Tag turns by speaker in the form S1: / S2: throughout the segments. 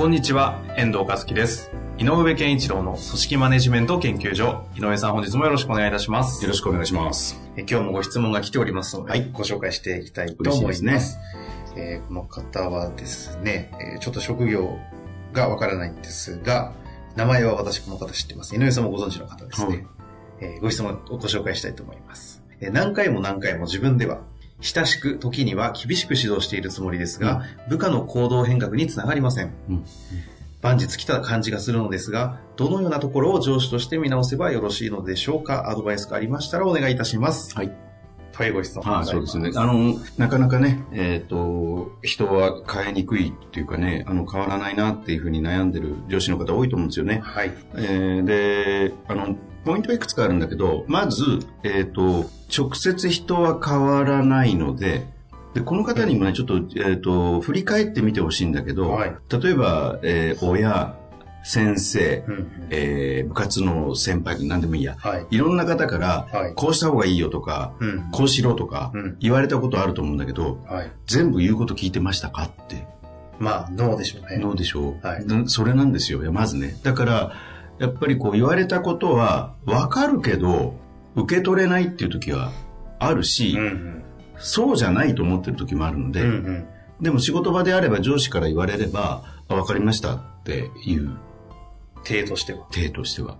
S1: こんにちは、遠藤和樹です。井上健一郎の組織マネジメント研究所。井上さん本日もよろしくお願いいたします。
S2: よろしくお願いします。
S1: え今日もご質問が来ておりますので、ご紹介していきたいと思います。
S2: す
S1: えーこの方はですね、えーちょっと職業がわからないんですが、名前は私この方知ってます。井上さんもご存知の方ですね。えーご質問をご紹介したいと思います。えー何回も何回も自分では、親しく、時には厳しく指導しているつもりですが、部下の行動変革につながりません。
S2: うん
S1: 万事尽きた感じがするのですが、どのようなところを上司として見直せばよろしいのでしょうか？アドバイスがありましたらお願いいたします。
S2: はい。
S1: というご質問
S2: ああ、そうですね。あの、なかなかね、えっ、と、人は変えにくいっていうかね、あの、変わらないなっていうふうに悩んでる上司の方多いと思うんですよね。
S1: はい。
S2: えーで、あの、ポイントはいくつかあるんだけど、まず、えっ、と、直接人は変わらないので、で、この方にもね、ちょっと、えっ、と、振り返ってみてほしいんだけど、
S1: はい
S2: 例えば、えー親、先生、
S1: うん
S2: えー部活の先輩、何でもいいや。
S1: はい。
S2: いろんな方から、
S1: はい
S2: こうした方がいいよとか、
S1: うん
S2: こうしろとか
S1: うん、
S2: 言われたことあると思うんだけど、
S1: はい。
S2: 全部言うこと聞いてましたかって、
S1: まあ、ノーでしょうね。
S2: どうでしょう、
S1: はい
S2: なそれなんですよ。まずね。だから、やっぱりこう言われたことは、わかるけど、受け取れないっていう時はあるし、
S1: うんうん。
S2: そうじゃないと思ってる時もあるので、
S1: うんうん。
S2: でも仕事場であれば上司から言われれば、あわかりましたっていう
S1: 体としては。
S2: 体としては。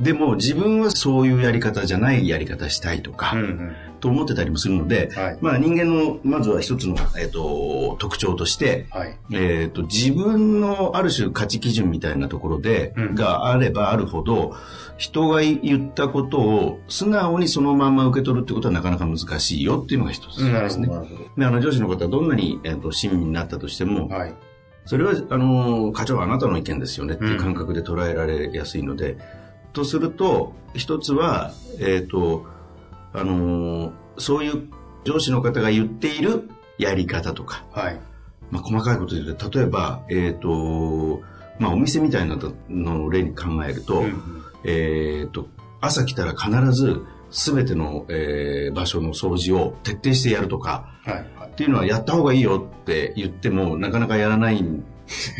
S2: でも自分はそういうやり方じゃないやり方したいとか、
S1: ん
S2: と思ってたりもするので、
S1: はい
S2: まあ人間のまずは一つの、えっと特徴として、
S1: はい。
S2: えっと自分のある種価値基準みたいなところで、
S1: うん
S2: があればあるほど人が言ったことを素直にそのまま受け取るってことはなかなか難しいよっていうのが一つですね。
S1: なるほ
S2: であの上司の方はどんなに、えっと親身になったとしても、
S1: ど。はい。
S2: それは、あの、課長はあなたの意見ですよねっていう感覚で捉えられやすいので、とすると、一つは、えっ、と、あの、そういう上司の方が言っているやり方とか、
S1: はい。
S2: まあ、細かいことで言うと、例えば、えっ、と、まあ、お店みたいなのを例に考えると、
S1: うん
S2: えっ、と、朝来たら必ず、すべての、えー場所の掃除を徹底してやるとか、
S1: はい。はい
S2: っていうのはやった方がいいよって言ってもなかなかやらない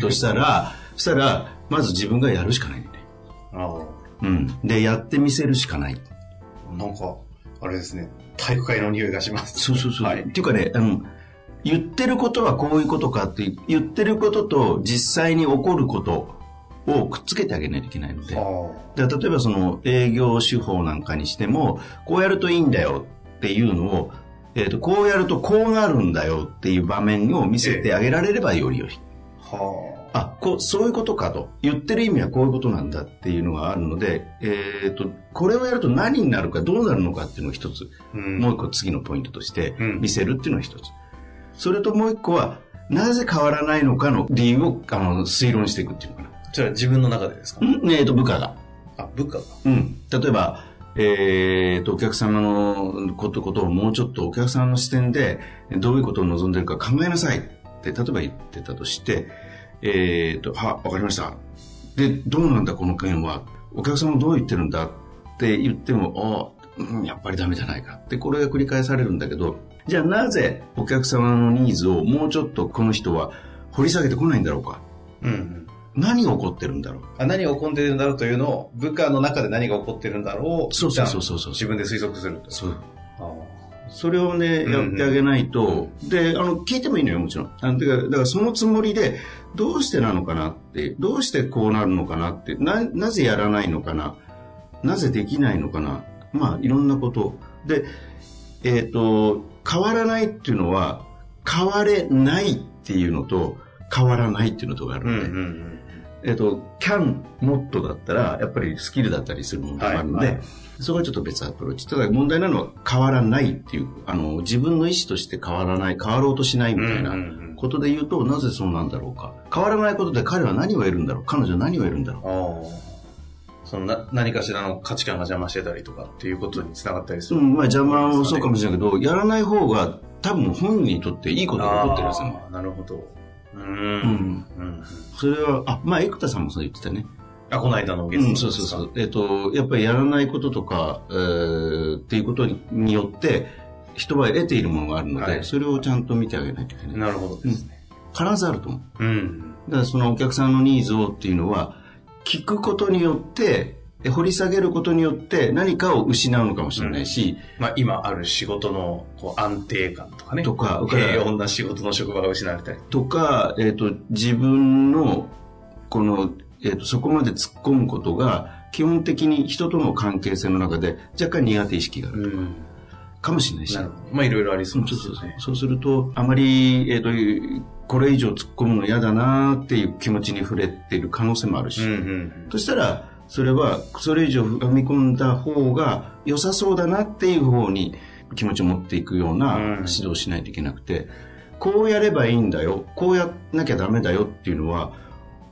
S2: としたら、そ したら、まず自分がやるしかないんだよね。
S1: あ
S2: うん。で、やってみせるしかない。
S1: あ。なんか、あれですね。体育会の匂いがします。
S2: そうそうそう。
S1: はい
S2: っていうかね、あの、言ってることはこういうことかって、言ってることと実際に起こることをくっつけてあげないといけないので。
S1: あ
S2: で例えばその営業手法なんかにしても、こうやるといいんだよっていうのを、えっ、と、こうやるとこうなるんだよっていう場面を見せてあげられればよりよい。
S1: あ。は
S2: あ、こう、そういうことかと。言ってる意味はこういうことなんだっていうのがあるので、えっ、と、これをやると何になるかどうなるのかっていうのを一つ、
S1: あ。うん
S2: もう一個次のポイントとして
S1: うん
S2: 見せるっていうのが一つ。それともう一個は、なぜ変わらないのかの理由をあの推論していくっていうのかな。
S1: それは自分の中でですか？
S2: んえっ、と、部下が。
S1: あ、部下が。
S2: うん。例えば、えー、と、お客様のこと、ことをもうちょっとお客さんの視点で、どういうことを望んでるか考えなさいって、例えば言ってたとして、えー、と、は、わかりました。で、どうなんだこの件は。お客様どう言ってるんだって言っても、あうんやっぱりダメじゃないかって、これが繰り返されるんだけど、じゃあなぜお客様のニーズをもうちょっとこの人は掘り下げてこないんだろうか。
S1: うん。
S2: 何が起こってるんだろう？
S1: あ何が起こってるんだろうというのを、部下の中で何が起こってるんだろう。
S2: そうそうそうそうそう
S1: じゃあ自分で推測すると。
S2: そう。
S1: あ
S2: それをね、
S1: うんうん
S2: やってあげないと、で、あの、聞いてもいいのよ、もちろん。あのだから、だからそのつもりで、どうしてなのかなって、どうしてこうなるのかなって、な、なぜやらないのかな、なぜできないのかな、まあ、いろんなこと。で、えっ、と、変わらないっていうのは、変われないっていうのと、変わらないっていうのとがある
S1: うんう
S2: ので、
S1: んうん。
S2: えっ、と、can, not だったら、やっぱりスキルだったりするものがあるので、
S1: はいはい
S2: そこはちょっと別アプローチ。ただ問題なのは変わらないっていう、あの、自分の意思として変わらない、変わろうとしないみたいな
S1: うんうんうん
S2: ことで言うと、なぜそうなんだろうか。変わらないことで彼は何を得るんだろう。彼女は何を得るんだろう。
S1: そのな何かしらの価値観が邪魔してたりとかっていうことにつながったりする。
S2: うん、まあ邪魔もそうかもしれないけど、やらない方が多分本人にとっていいことが起こってるんですよ。
S1: なるほど。う。
S2: うんん。
S1: うん。
S2: それは、あ、まあ、生田さんもそう言ってたね。
S1: あ、この間のゲ
S2: うん、
S1: スト
S2: そうそうそう。えっ、と、やっぱりやらないこととか、えーっていうことによって、人は得ているものがあるので、
S1: はい
S2: それをちゃんと見てあげないといけない。
S1: なるほどですね。
S2: 必ずあると思う。
S1: うん。
S2: だからそのお客さんのニーズをっていうのは、聞くことによって、え掘り下げることによって何かを失うのかもしれないし、
S1: まあ今ある仕事のこう安定感とかね。
S2: とか
S1: 平穏な仕事の職場が失われたり。
S2: とか、えっ、と、自分の、この、えっ、と、そこまで突っ込むことが、基本的に人との関係性の中で若干苦手意識がある
S1: ん。
S2: かもしれないし。
S1: まあいろいろありそうですね。
S2: そうすると、あまり、えっ、と、これ以上突っ込むの嫌だなっていう気持ちに触れている可能性もあるし。
S1: うんうん。
S2: そしたら、それは、それ以上踏み込んだ方が良さそうだなっていう方に気持ちを持っていくような
S1: うん
S2: 指導をしないといけなくて、こうやればいいんだよ、こうやんなきゃダメだよっていうのは、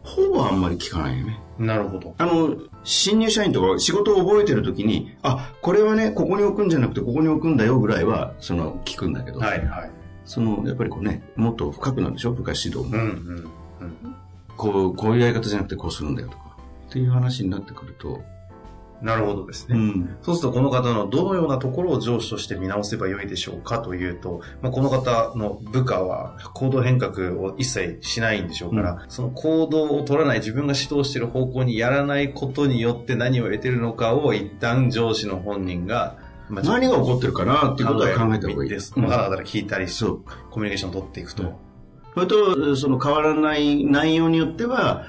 S2: ほぼあんまり聞かないよね。
S1: なるほど。
S2: あの、新入社員とか仕事を覚えてる時に、あ、これはね、ここに置くんじゃなくてここに置くんだよぐらいは、その、聞くんだけど、
S1: はいはい。
S2: その、やっぱりこうね、もっと深くなんでしょ？部下指導も。
S1: うんうんうん。
S2: こう、こういうやり方じゃなくてこうするんだよとか。っていう話になってくると、
S1: なるほどですね。
S2: うん。
S1: そうするとこの方のどのようなところを上司として見直せばよいでしょうかというと、まあ、この方の部下は行動変革を一切しないんでしょうから、その行動を取らない自分が指導している方向にやらないことによって何を得てるのかを一旦上司の本人が、まあ
S2: 何が起こってるかなっていうことは考えた方がいい。
S1: です。
S2: うん
S1: まだまだ聞いたり
S2: そう。
S1: コミュニケーションを取っていくと。
S2: それと、その変わらない内容によっては、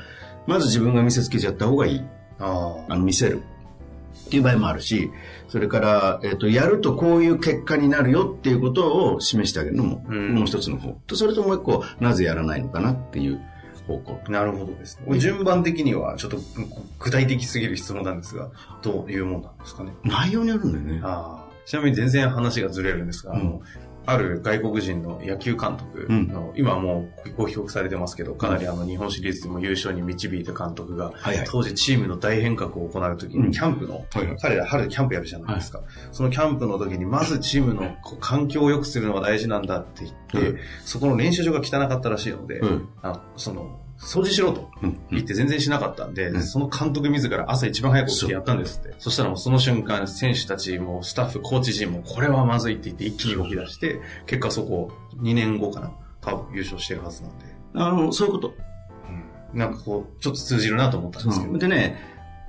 S2: まず自分が見せつけちゃった方がいい。
S1: あ
S2: あの、見せる。っていう場合もあるし、それから、えっ、と、やるとこういう結果になるよっていうことを示してあげるのも、
S1: うん
S2: もう一つの方。と、それともう一個、なぜやらないのかなっていう方向。
S1: あ、なるほどですね。順番的にはちょっと具体的すぎる質問なんですが、どういうもんなんですかね？
S2: 内容によるんだよね。
S1: ああちなみに全然話がずれるんですが、
S2: うん
S1: ある外国人の野球監督の、今はもうご帰国されてますけど、かなりあの日本シリーズでも優勝に導いた監督が、
S2: はいはい。
S1: 当時チームの大変革を行うとき
S2: うん
S1: に、キャンプの、
S2: はいはい
S1: 彼ら春キャンプやるじゃないですか。そのキャンプの時に、まずチームの環境を良くするのが大事なんだって言って、
S2: うん
S1: そこの練習場が汚かったらしいので、
S2: うん。
S1: あその、掃除しろと
S2: うん。
S1: 言って全然しなかったんで、
S2: うん
S1: その監督自ら朝一番早く起きてやったんですって。そしたらもうその瞬間、選手たちもスタッフ、コーチ陣もこれはまずいって言って一気に動き出して、結果そこ2年後かな、多分優勝してるはずなんで。
S2: あの、そういうこと。
S1: うん、なんかこう、ちょっと通じるなと思ったんですけど。
S2: でね、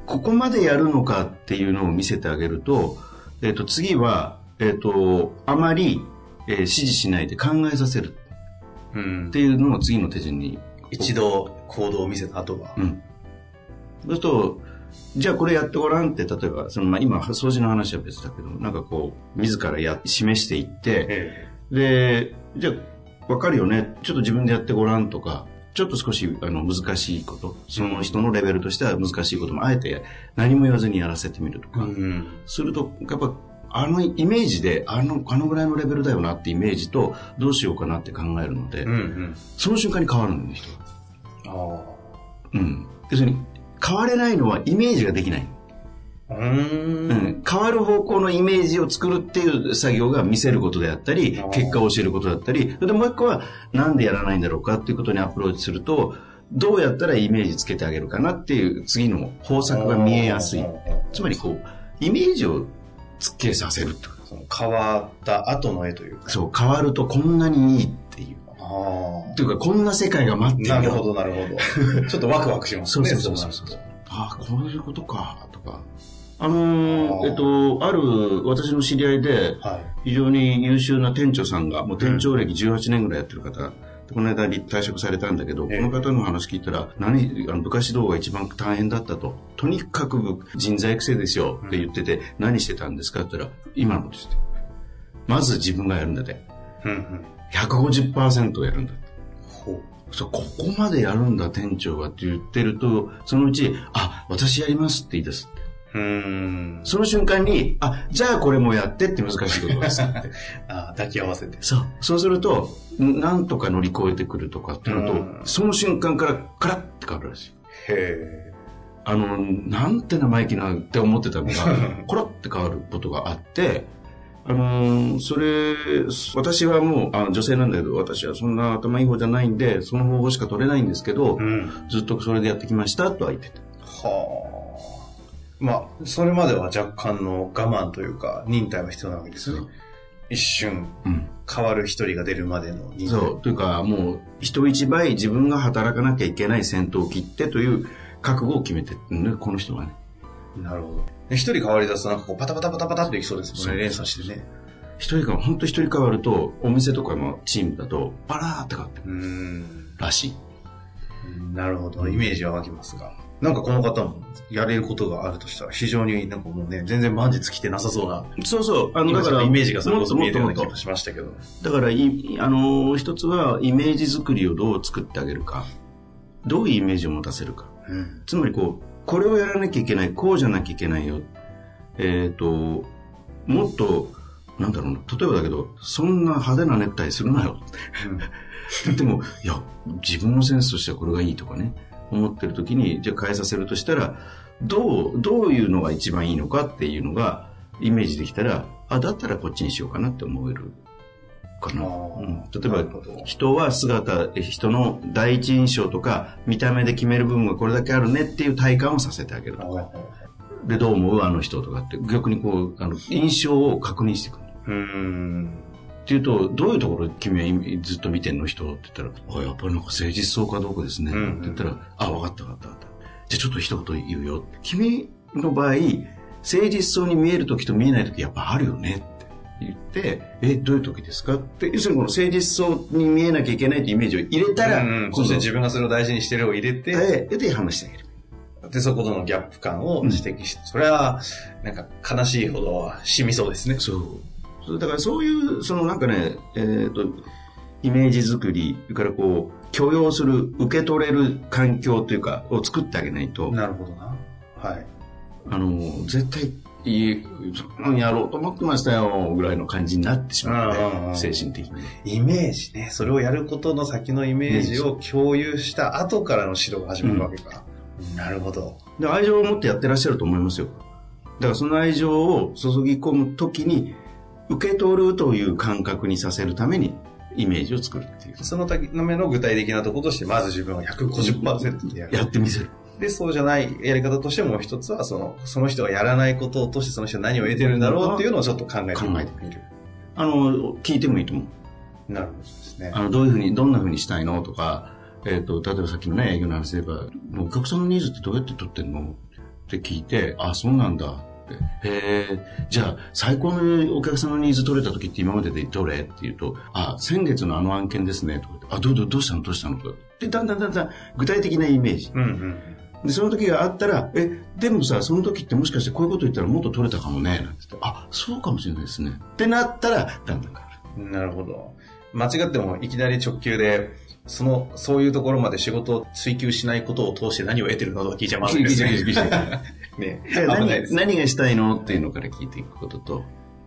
S2: ここまでやるのかっていうのを見せてあげると、えっ、と、次は、えっ、と、あまり、えー指示しないで考えさせる
S1: うん
S2: っていうのも次の手順に。
S1: 一度行動を見せた後は。
S2: うん。そうすると、じゃあこれやってごらんって、例えば、その、まあ、今、掃除の話は別だけど、なんかこう、自らや、示していって、
S1: え
S2: で、じゃあ、わかるよね。ちょっと自分でやってごらんとか、ちょっと少しあの難しいこと、その人のレベルとしては難しいこともあえて何も言わずにやらせてみると
S1: え
S2: か、
S1: うん。
S2: すると、やっぱ、あのイメージで、あの、あのぐらいのレベルだよなってイメージと、どうしようかなって考えるので、
S1: うんうん。
S2: その瞬間に変わるんだよ、人は。
S1: あ
S2: うん。要するに、変われないのはイメージができない。
S1: あ。うーん。
S2: うん、変わる方向のイメージを作るっていう作業が見せることであったり結果を教えることだったり、それでもう一個は、なんでやらないんだろうかっていうことにアプローチすると、どうやったらイメージつけてあげるかなっていう次の方策が見えやすい。つまりこう、イメージをつけさせると。
S1: その変わった後の絵というか。
S2: そう、変わるとこんなにいいっていう。
S1: あ
S2: っていうか、こんな世界が待ってるよ。
S1: なるほど、なるほど。ちょっとワクワクしますね。
S2: そうそうそうそうああ、こういうことか、とか。あのーえっと、ある私の知り合いで、
S1: とはい。
S2: 非常に優秀な店長さんが、もう店長歴18年ぐらいやってる方、でこの間退職されたんだけど、
S1: ええ
S2: この方の話聞いたら、何、あの部下指導が一番大変だったと。とにかく人材育成ですよって言ってて、何してたんですかって言ったら、今のことして。まず自分がやるんだって。
S1: うんうん。
S2: 150%やるんだって。
S1: ほ
S2: そう、ここまでやるんだ店長がって言ってると、そのうち、あ、私やりますって言い出すって。
S1: う。ん。
S2: その瞬間に、あ、じゃあこれもやってって難しいことですって。
S1: あ抱き合わせて。
S2: そう。そうすると、なんとか乗り越えてくるとかっていうのと、
S1: うん
S2: その瞬間からカラッて変わるらしい。
S1: へ
S2: あの、なんて生意気なって思ってたのが、コロって変わることがあって、あのーそれ、私はもう、あ女性なんだけど、私はそんな頭いい方じゃないんで、その方法しか取れないんですけど、
S1: え。うん。
S2: ずっとそれでやってきましたとは言ってた。
S1: はあ。まあ、それまでは若干の我慢というか、忍耐は必要なわけですよね。一瞬、
S2: うん。
S1: 変わる一人が出るまでの忍耐。
S2: そう。というか、もう、人一倍自分が働かなきゃいけない戦闘を切ってという覚悟を決めてるね、この人はね。
S1: なるほど。で一人変わり出すとなんかこうパタパタパタパタっていきそうですもんね。連鎖してね。
S2: 一人が、本当一人変わると、お店とかのチームだと、バラーって変わってく
S1: うん。
S2: らしい。
S1: なるほど。イメージは湧きますが。なんかこの方もやれることがあるとしたら非常になんかもうね、全然万事尽きてなさそうな、
S2: そうそう。あの、だから、
S1: イメージがそれこそ見えてるような気がしましたけど。
S2: だからい、あの、一つは、イメージ作りをどう作ってあげるか。どういうイメージを持たせるか。
S1: うん。
S2: つまりこう、これをやらなきゃいけない、こうじゃなきゃいけないよ。えっ、と、もっと、なんだろうな、例えばだけど、そんな派手なネクタイするなよ。でも、いや、自分のセンスとしてはこれがいいとかね、思ってる時に、じゃあ変えさせるとしたら、どう、どういうのが一番いいのかっていうのが、イメージできたら、あ、だったらこっちにしようかなって思えるかな。うん、例えば人は姿、え人の第一印象とか、見た目で決める部分がこれだけあるねっていう体感をさせてあげるとか。で、どう思う？あの人とかって、逆にこう、あの、印象を確認していくる。
S1: うーん。
S2: っていうと、どういうところ君はずっと見てんの人って言ったら、あ、やっぱりなんか誠実そうかどうかですね。
S1: うん
S2: って言ったら、あ、わかったわかったわかった。じゃあちょっと一言言うよ。君の場合、誠実そうに見える時と見えない時やっぱあるよねって言って、え、どういう時ですかって、要するにこの誠実そうに見えなきゃいけないってイメージを入れたら、
S1: うんそして自分がそれを大事にしてるを入れて、
S2: で、で話してあげる。
S1: で、そことのギャップ感を指摘して、それは、なんか悲しいほど染みそうですね。
S2: そう。だからそういう、そのなんかね、えっ、と、イメージ作り、それからこう、許容する、受け取れる環境というか、を作ってあげないと、
S1: なるほどな。はい。
S2: あの、絶対、いい、そんやろうと思ってましたよ、ぐらいの感じになってしまう
S1: うんうんうん
S2: ので、精神的に。
S1: イメージね。それをやることの先のイメージを共有した後からの指導が始まるわけか。なるほど。
S2: で愛情を持ってやってらっしゃると思いますよ。だからその愛情を注ぎ込むときに、受け取るという感覚にさせるために、イメージを作るっていう。
S1: そのための具体的なところとして、まず自分は150%でやる。
S2: やってみせる。
S1: で、そうじゃないやり方としてもう一つは、その、その人がやらないことを通してその人は何を得てるんだろうっていうのをちょっと考えてみる。
S2: あの、聞いてもいいと思う。
S1: なるほどですね。
S2: あの、どういうふうに、どんなふうにしたいのとか、えっ、と、例えばさっきのね、営業の話で言えば、お客さんのニーズってどうやって取ってんの？って聞いて、あ、そうなんだって。へえ、じゃあ、最高のお客さんのニーズ取れた時って今まででどれって言うと、あ、先月のあの案件ですね、とかあ、どうどうどうしたの？どうしたの？とか。で、だんだんだんだん具体的なイメージ。
S1: うんうん。
S2: で、その時があったら、え、でもさ、その時ってもしかしてこういうこと言ったらもっと取れたかもね、なんて言って、あ、そうかもしれないですね。ってなったら、だんだん変わる。
S1: なるほど。間違ってもいきなり直球で、その、そういうところまで仕事を追求しないことを通して何を得てるのとか聞いちゃまずいですね。ね。
S2: 何何がしたいのっていうのから聞いていくことと、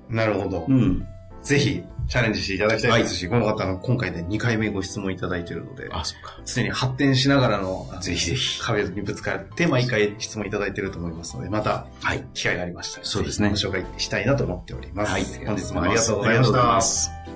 S1: なるほど。
S2: うん。
S1: ぜひ、チャレンジしていただきたいですし、この方の今回で2回目ご質問いただいているので、
S2: あ、そうか。
S1: 常に発展しながらの、
S2: ぜひぜひ
S1: 壁にぶつかって、毎回質問いただいていると思いますので、また、
S2: はい。
S1: 機会がありましたら、
S2: そうですね
S1: ご紹介したいなと思っております。
S2: はい。
S1: 本日もありがとうございました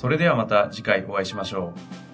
S3: それではまた次回お会いしましょう。